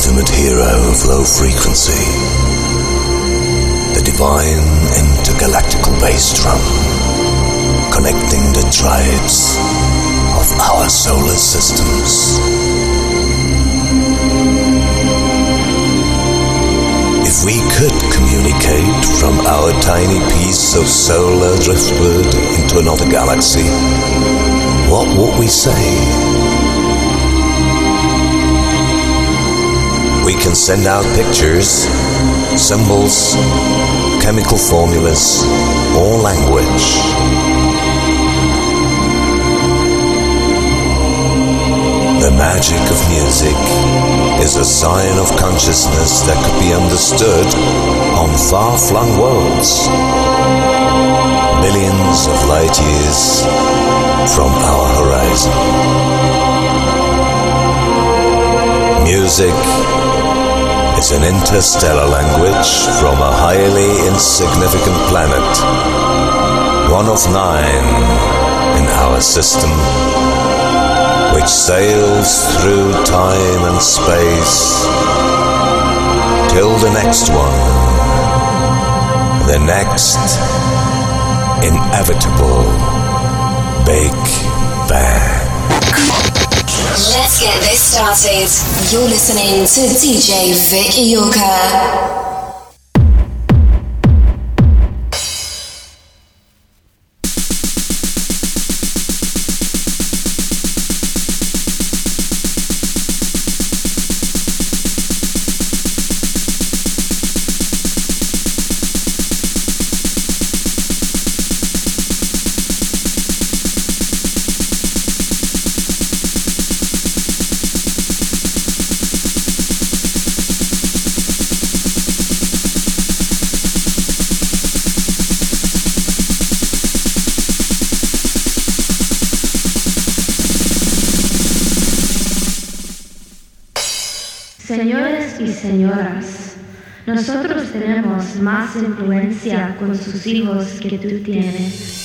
ultimate hero of low frequency. The divine intergalactical bass drum. Connecting the tribes of our solar systems. If we could communicate from our tiny piece of solar driftwood into another galaxy, what would we say? Can send out pictures, symbols, chemical formulas, or language. The magic of music is a sign of consciousness that could be understood on far flung worlds, millions of light years from our horizon. Music is an interstellar language from a highly insignificant planet, one of nine in our system which sails through time and space till the next one, the next inevitable Big Bang. Let's get this started. You're listening to DJ Vic Iorka. Más influencia con sus hijos que tú tienes.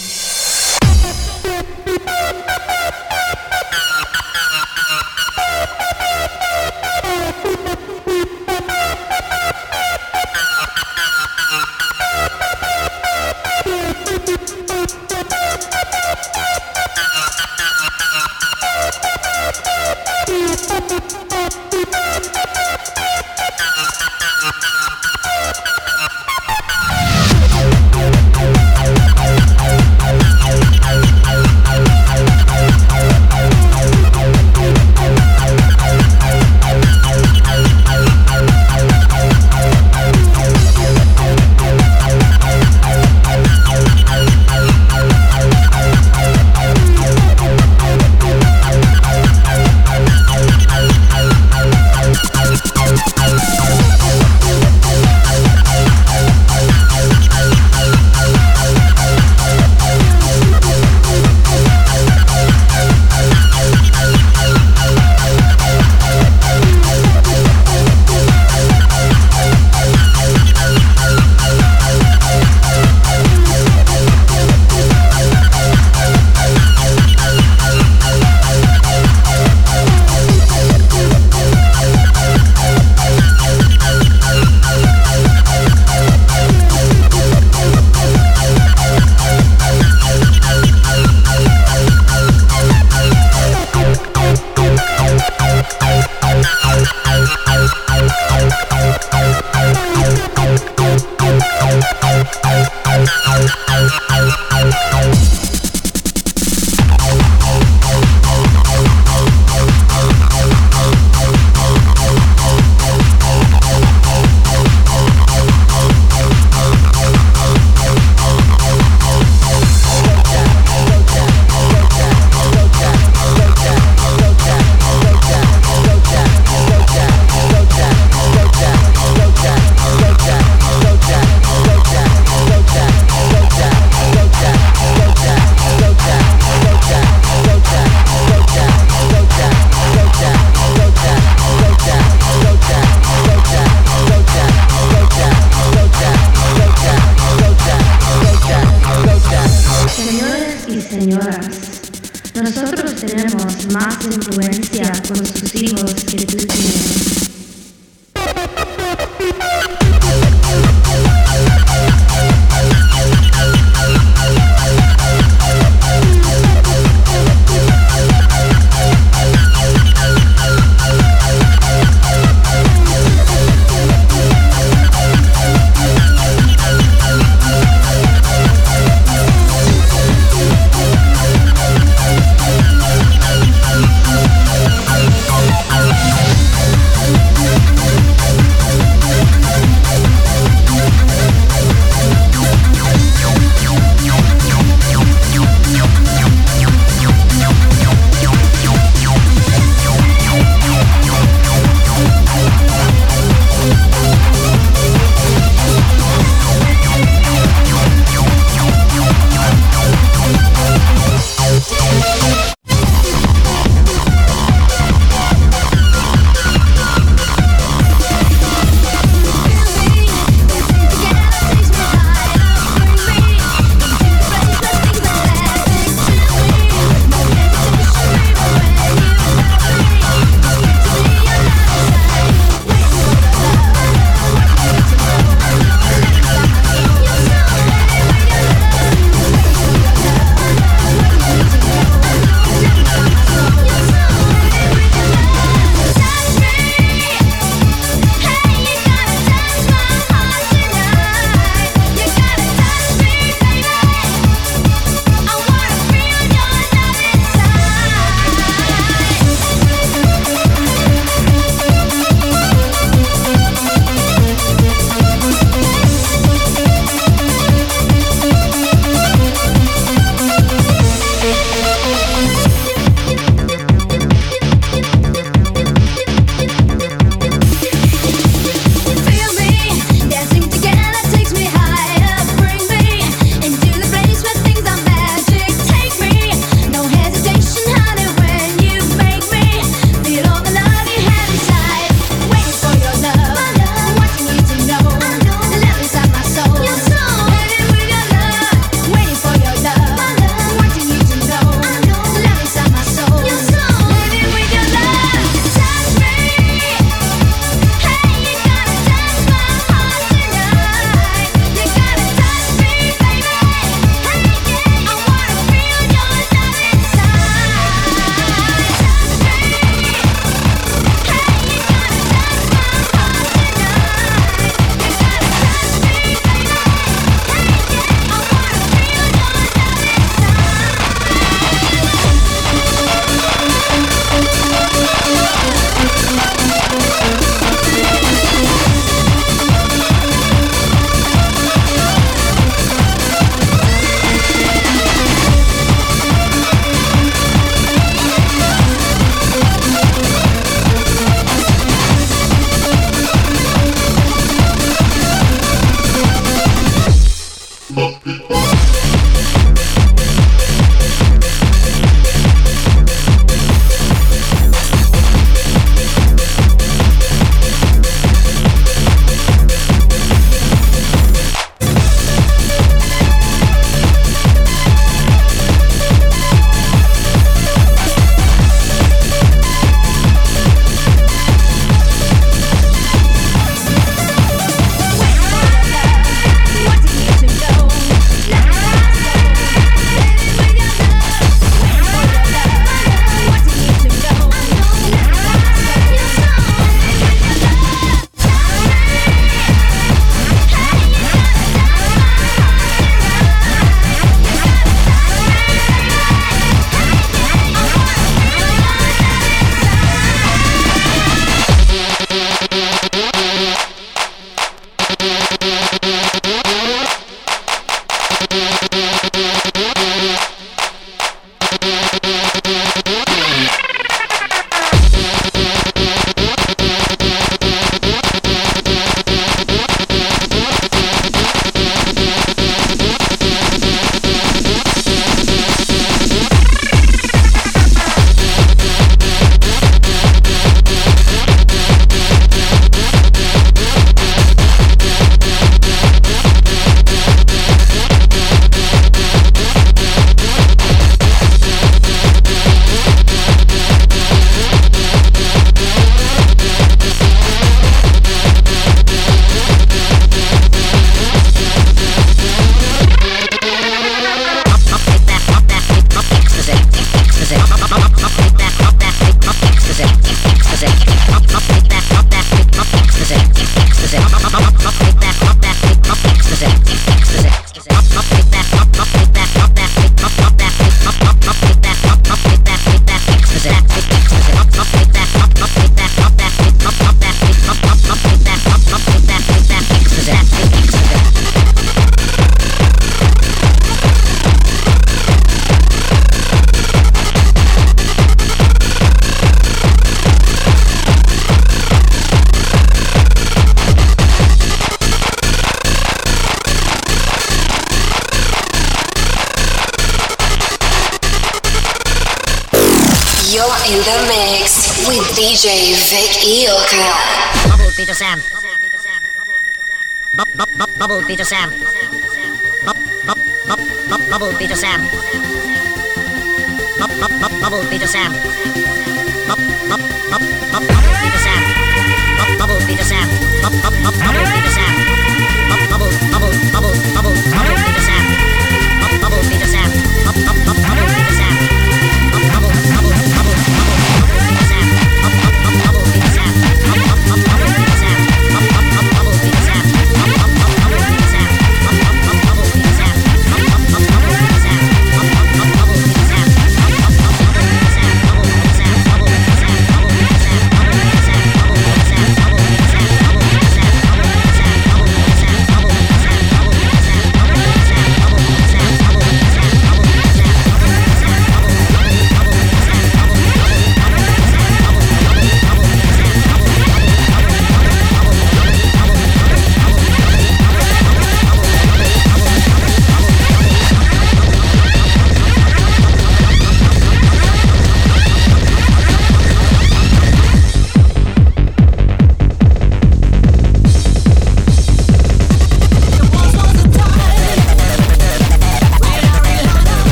Peter Sam.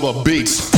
Mother beats.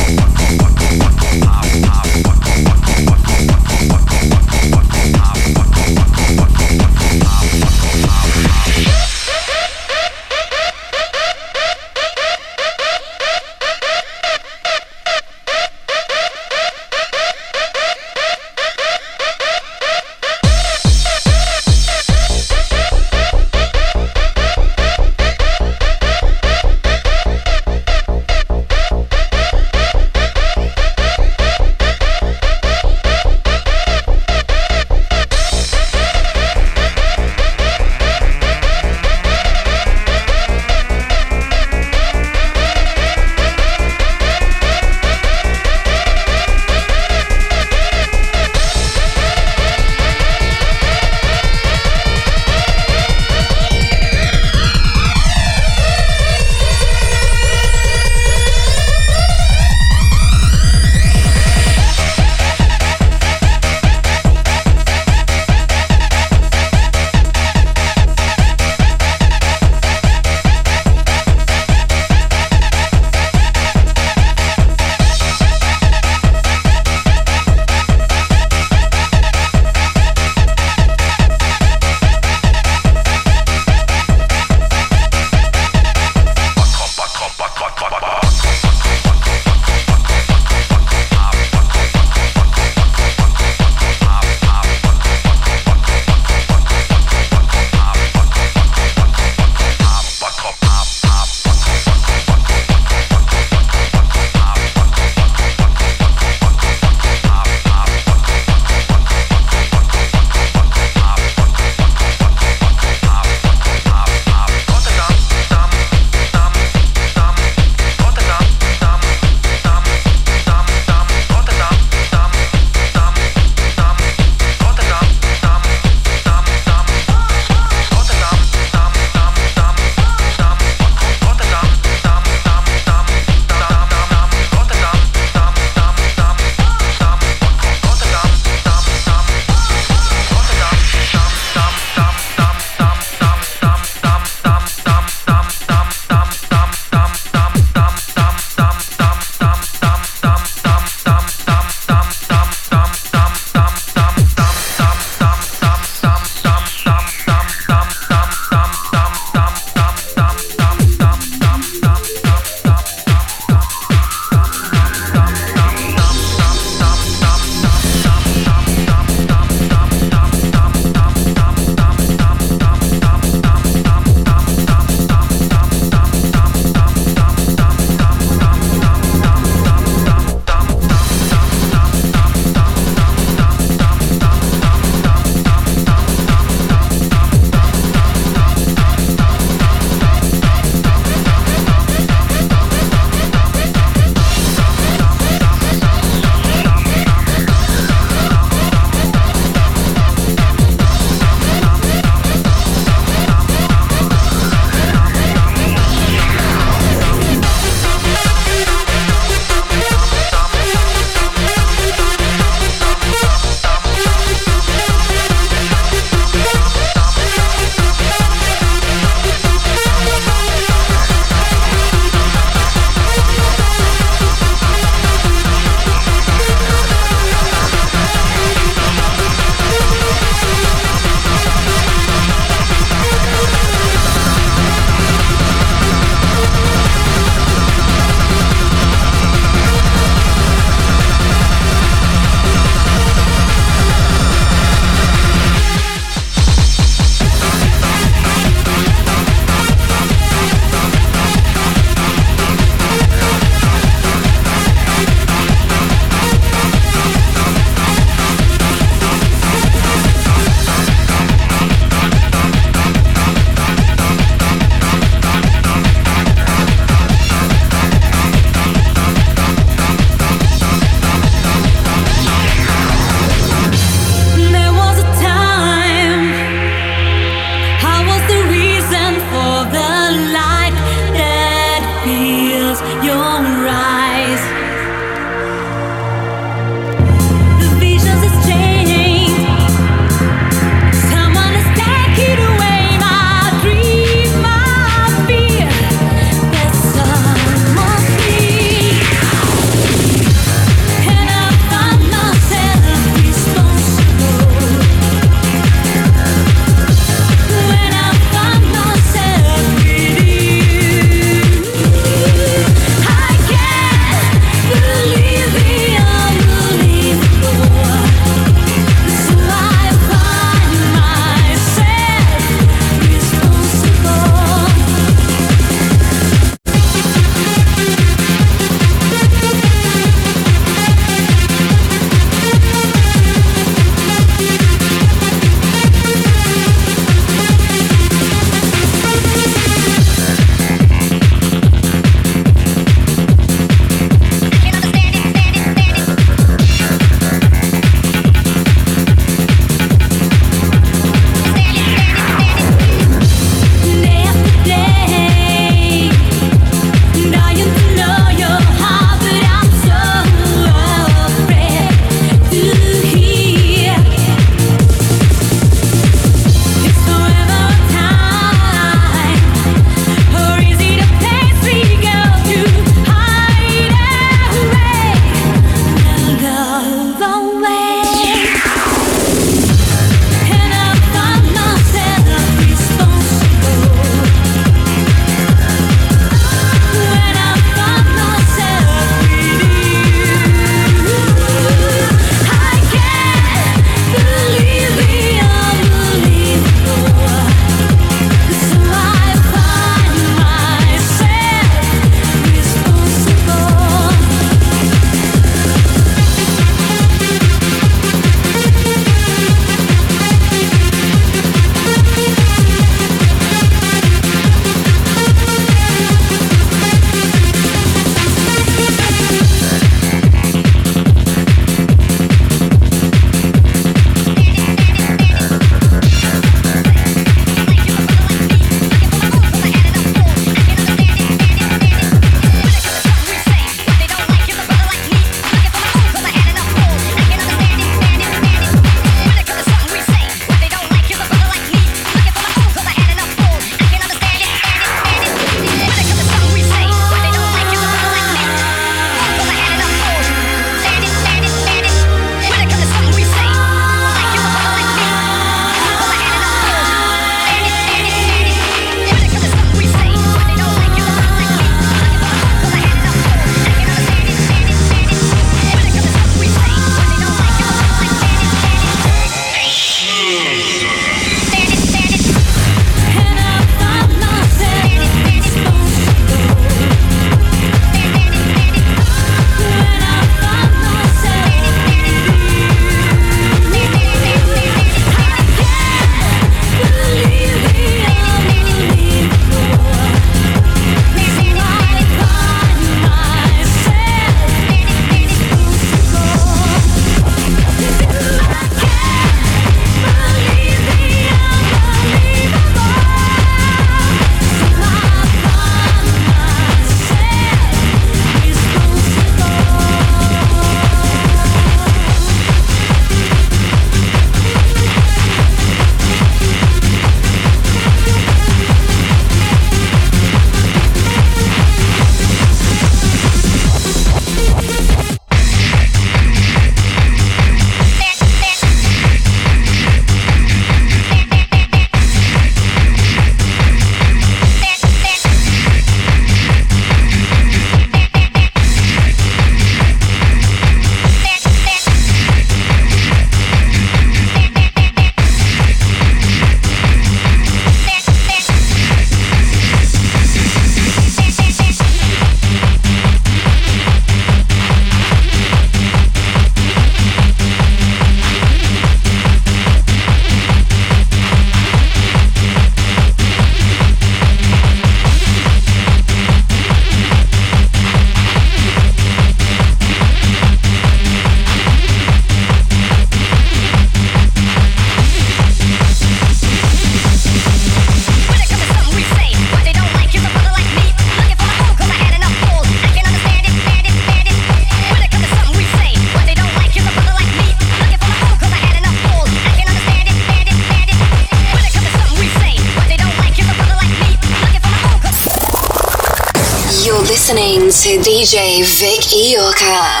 DJ Vic Iorka.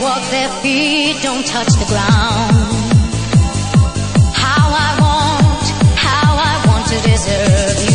walk, their feet don't touch the ground. How I want, how I want to deserve you.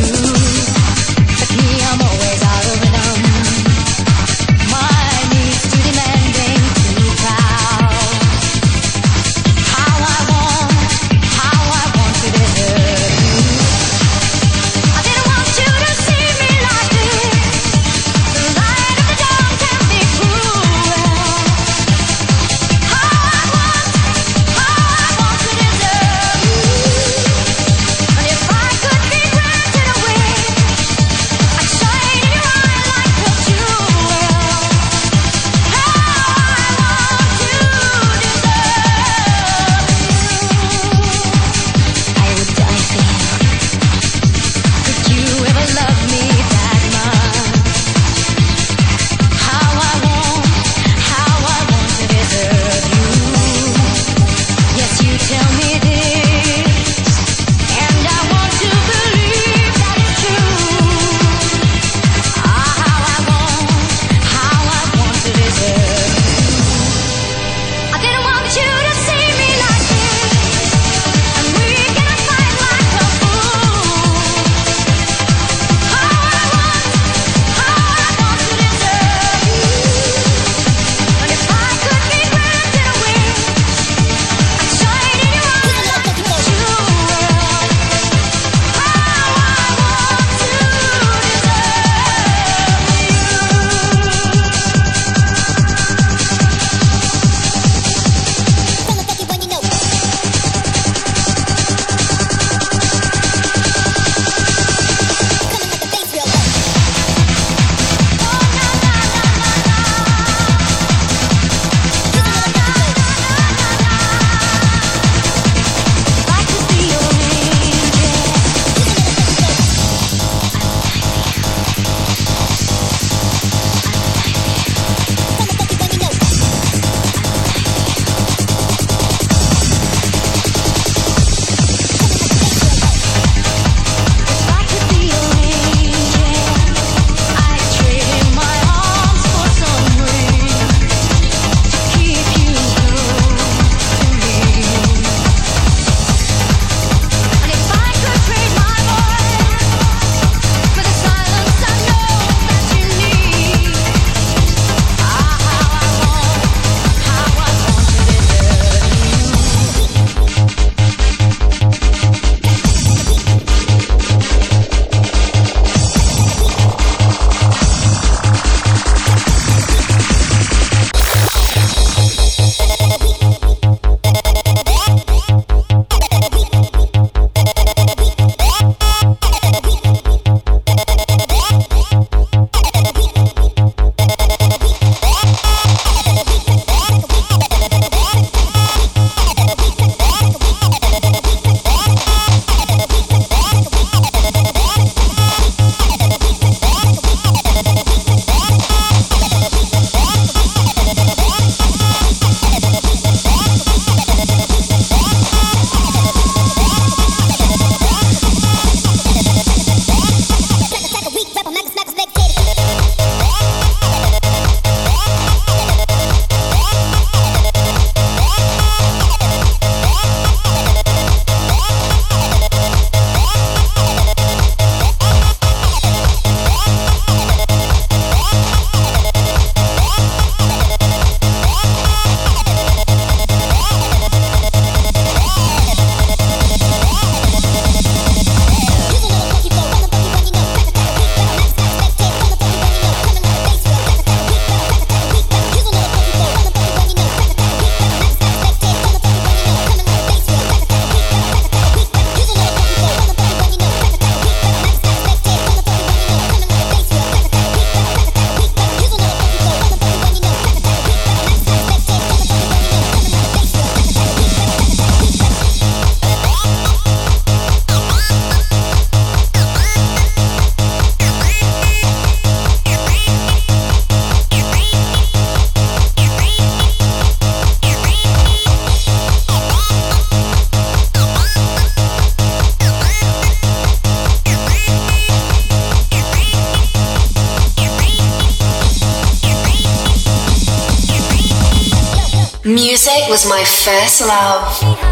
My first love.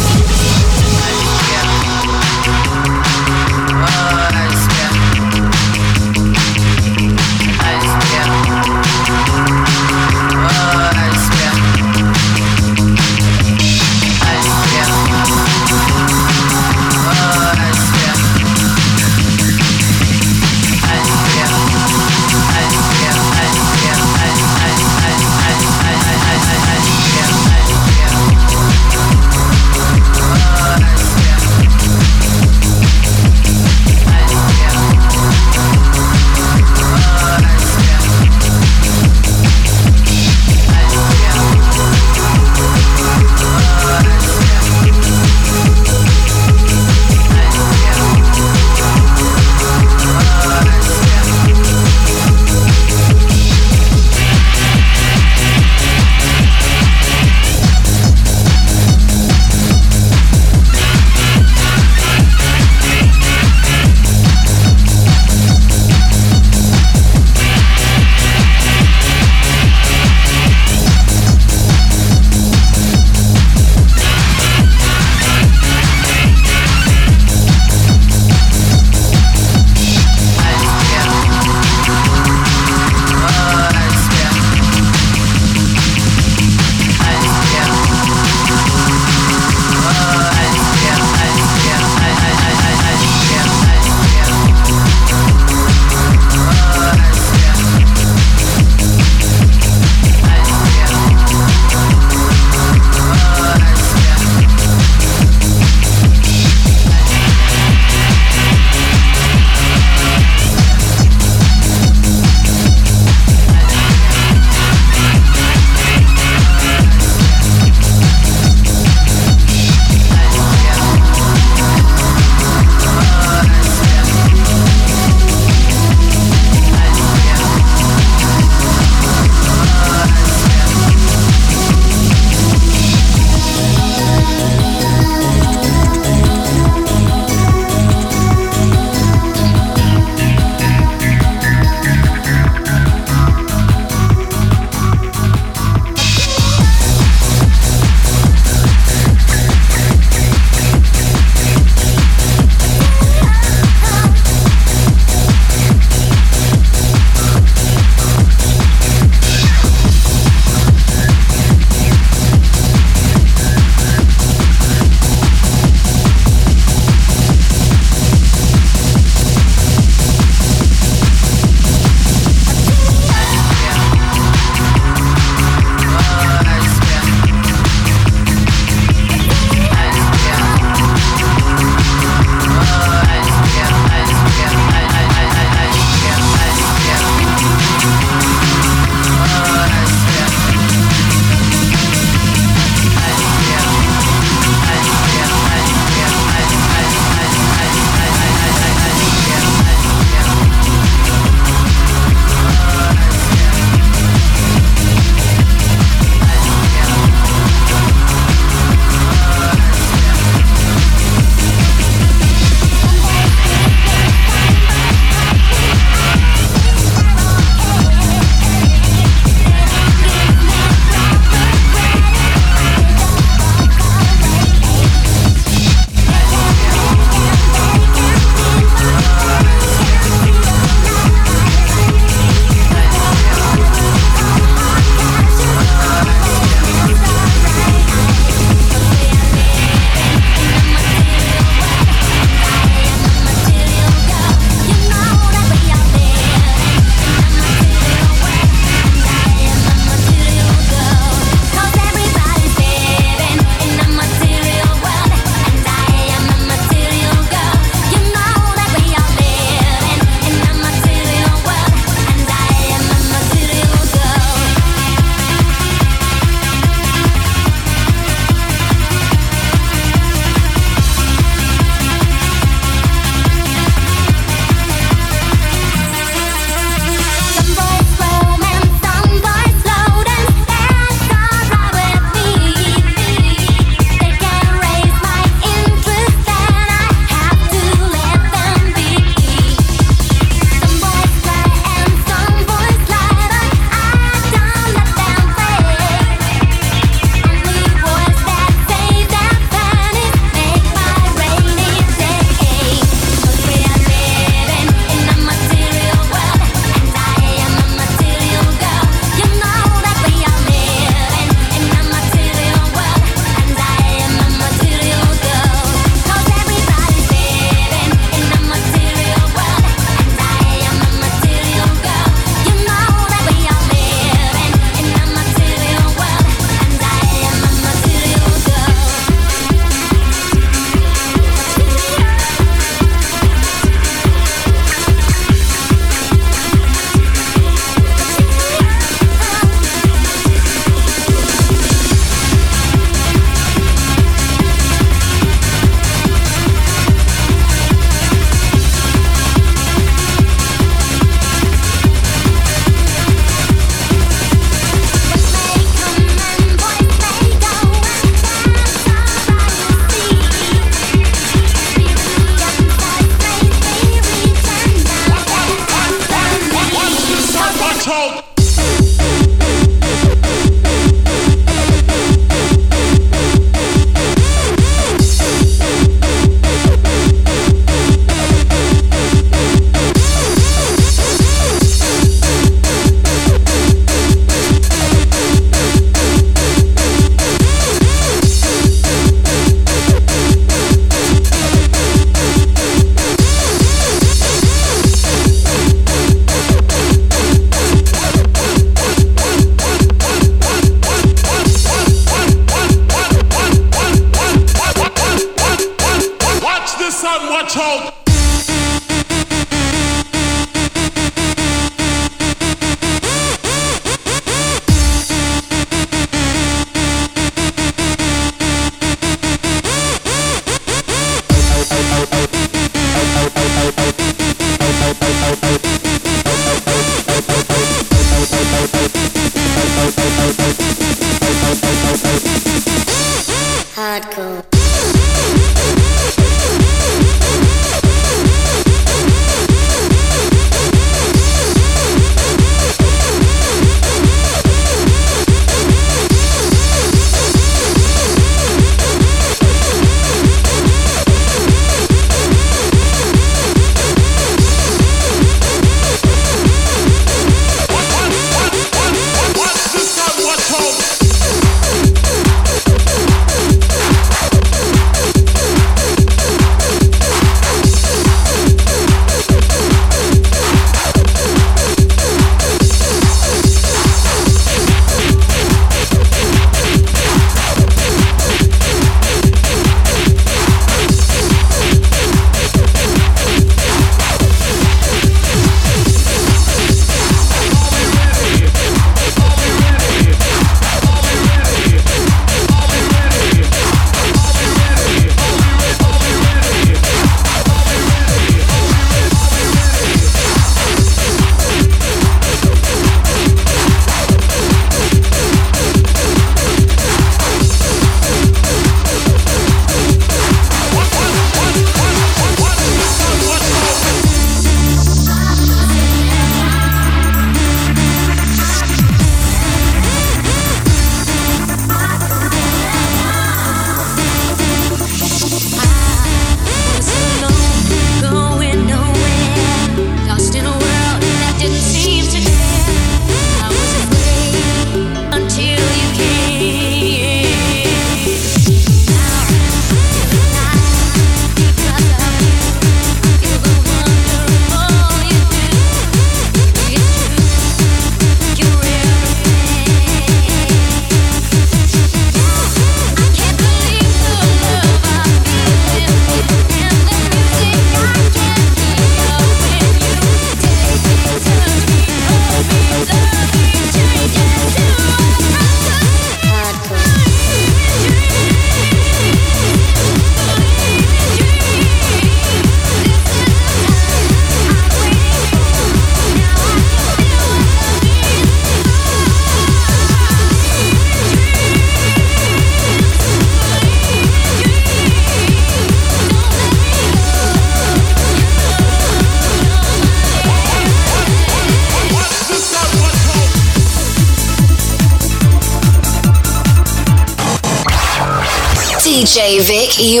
Vic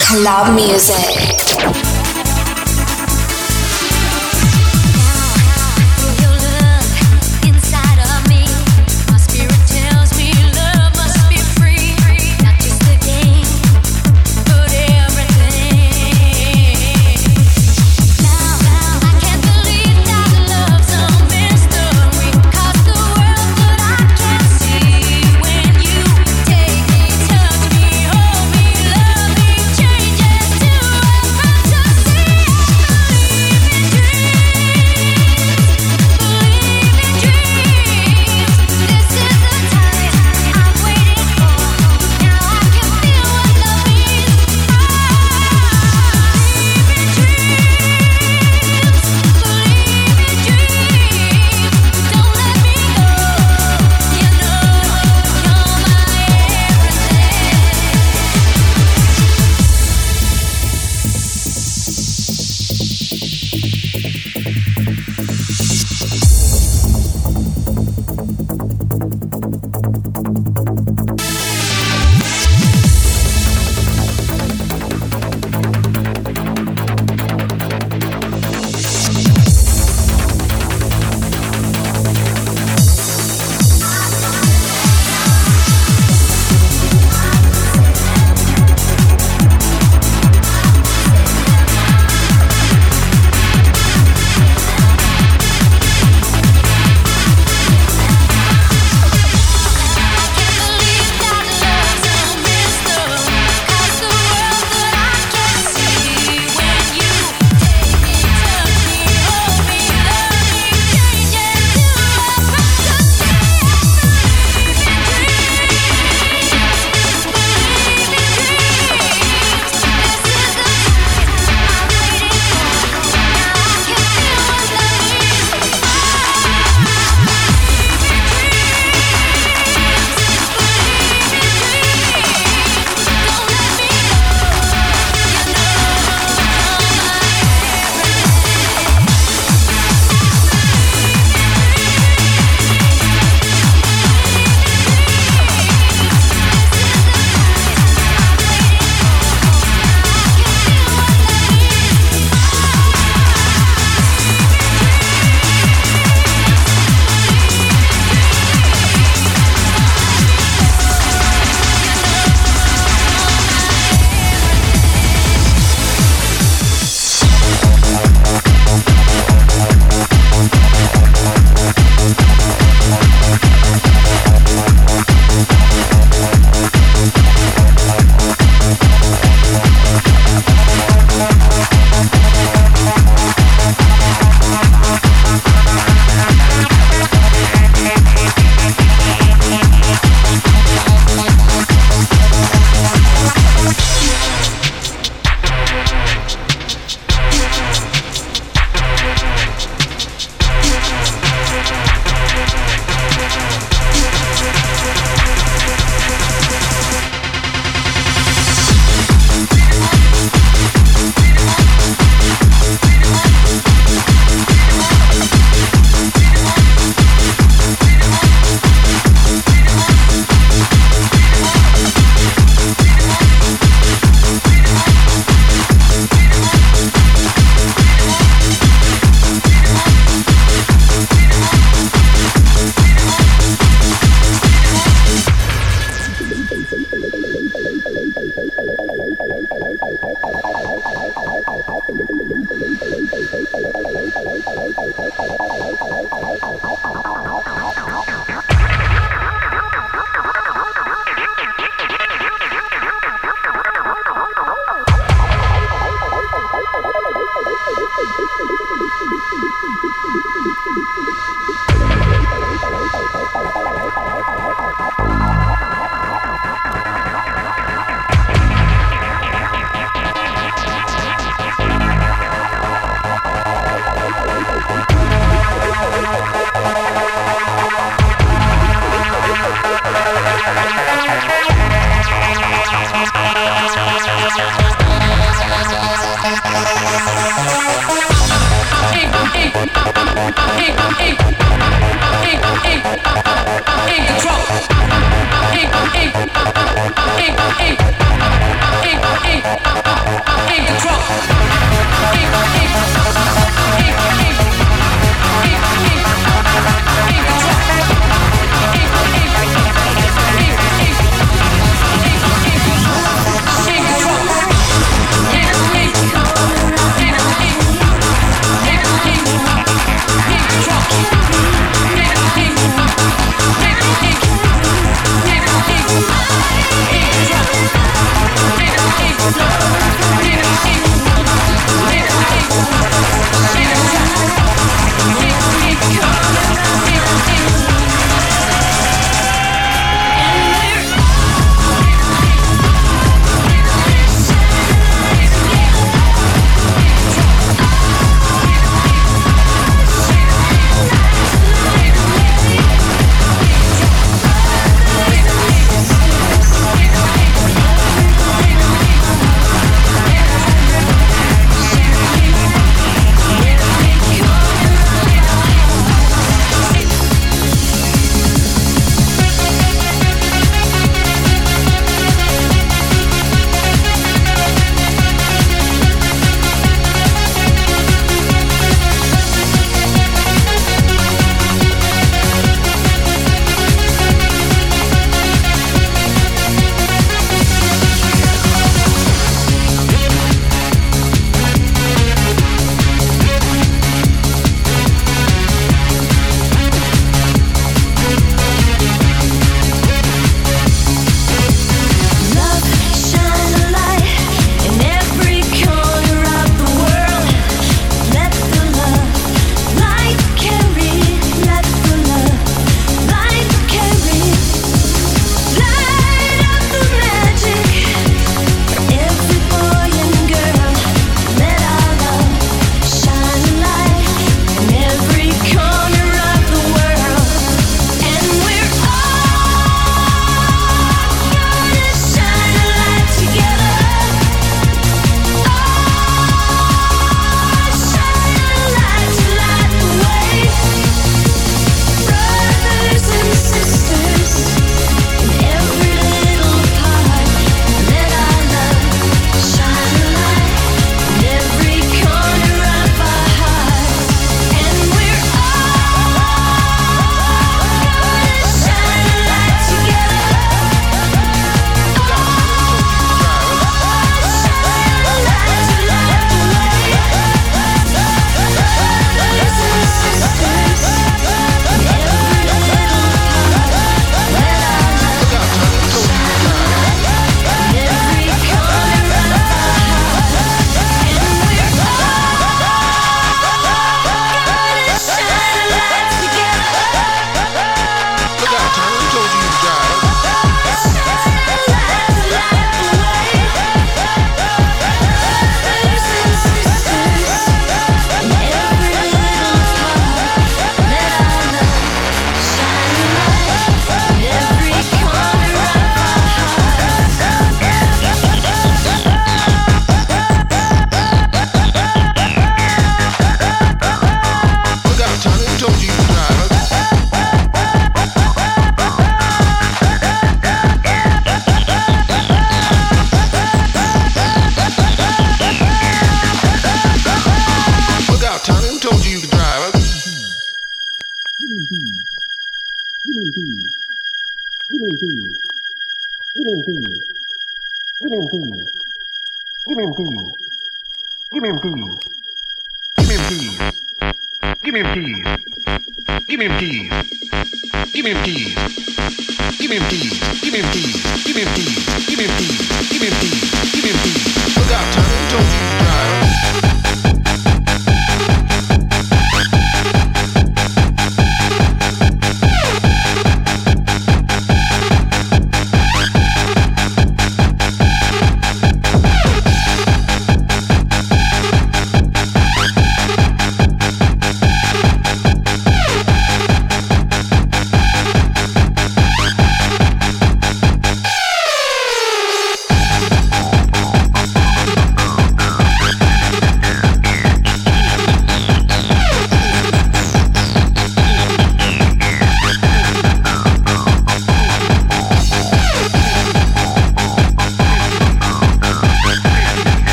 Club music.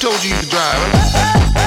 told you to drive?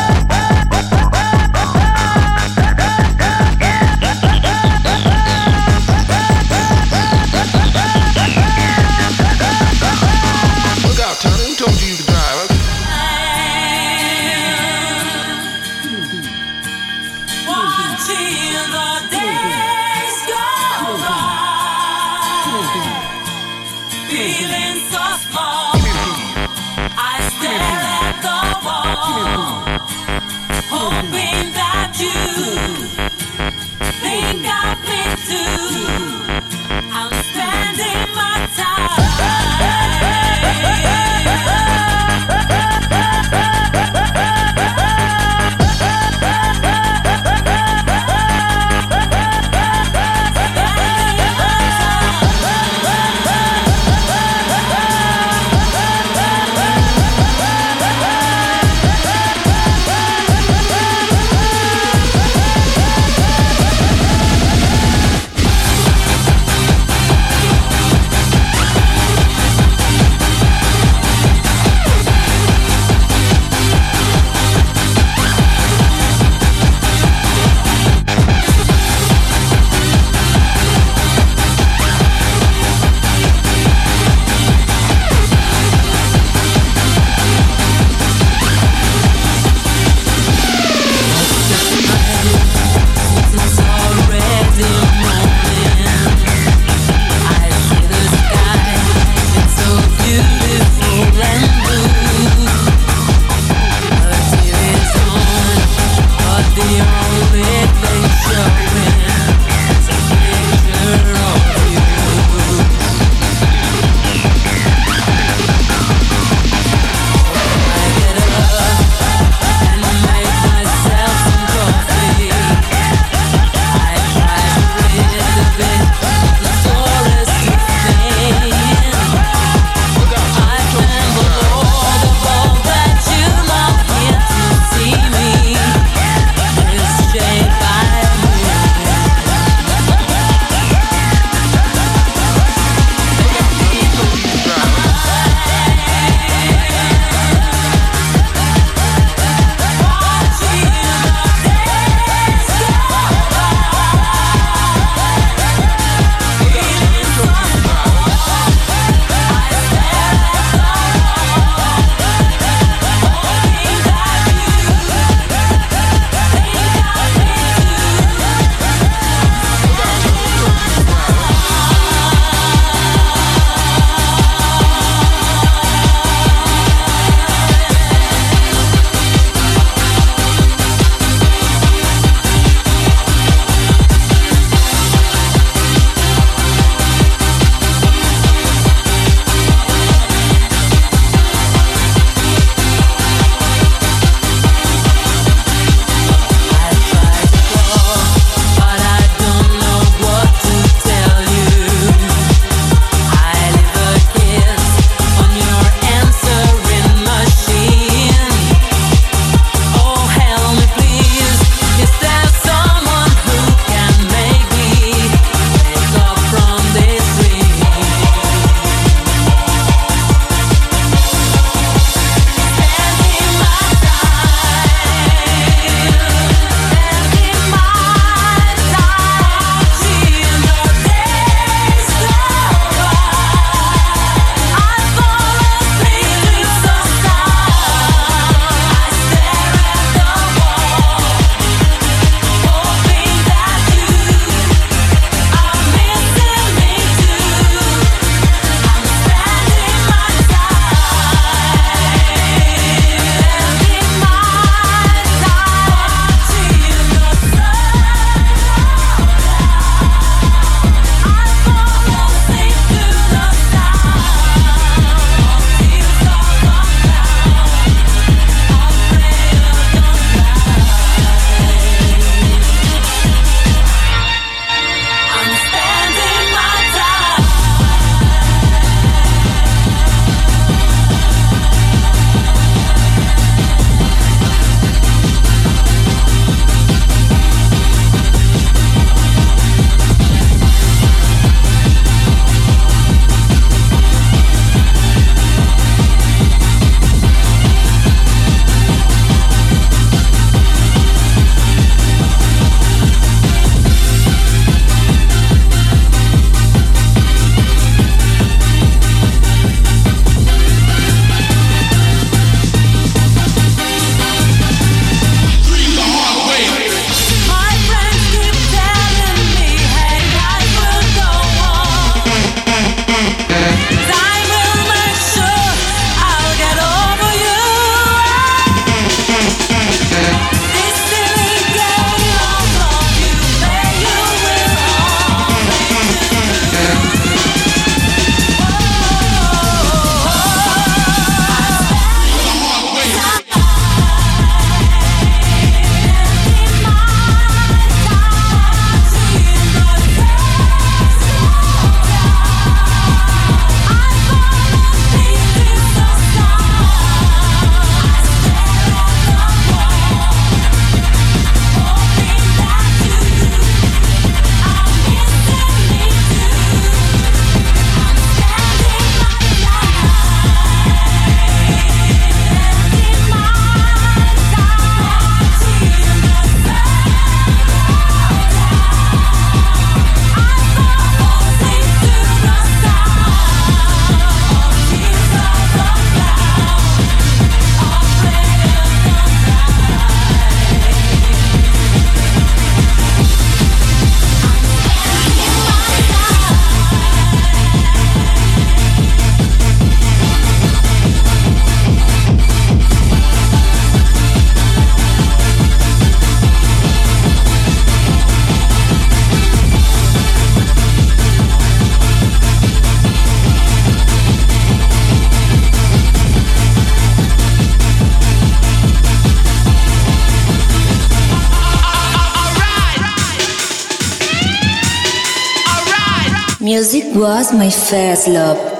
Was my first love.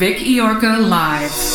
Vic Iorka Live.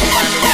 Cocina,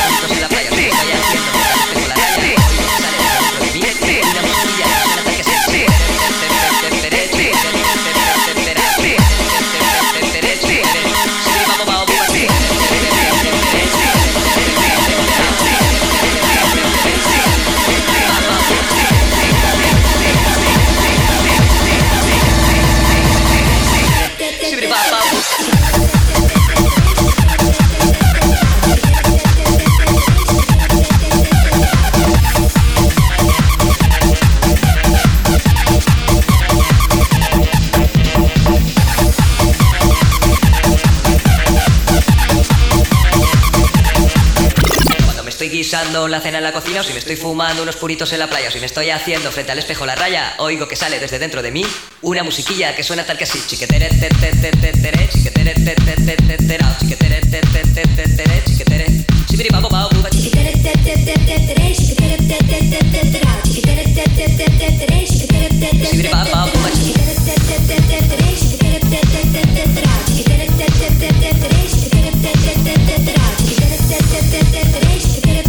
una cena en la cocina, o si me estoy fumando unos puritos en la playa, o si me estoy haciendo frente al espejo la raya, oigo que sale desde dentro de mí una musiquilla que suena tal que así. Chiquetere, tetere, tetere, chiquetere, tetere, tetera, chiquetere, tetere, tetere,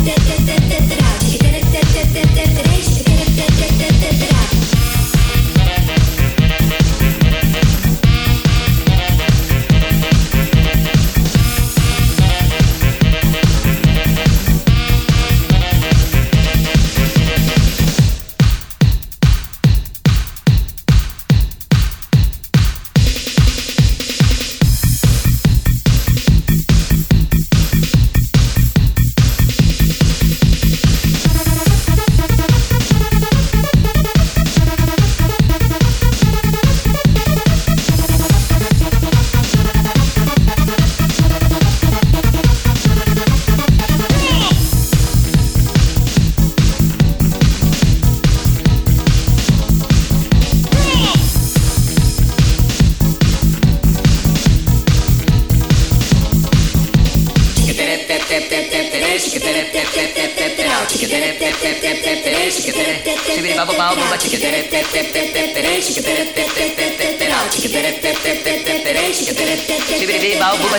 Da da da da da! 包，不过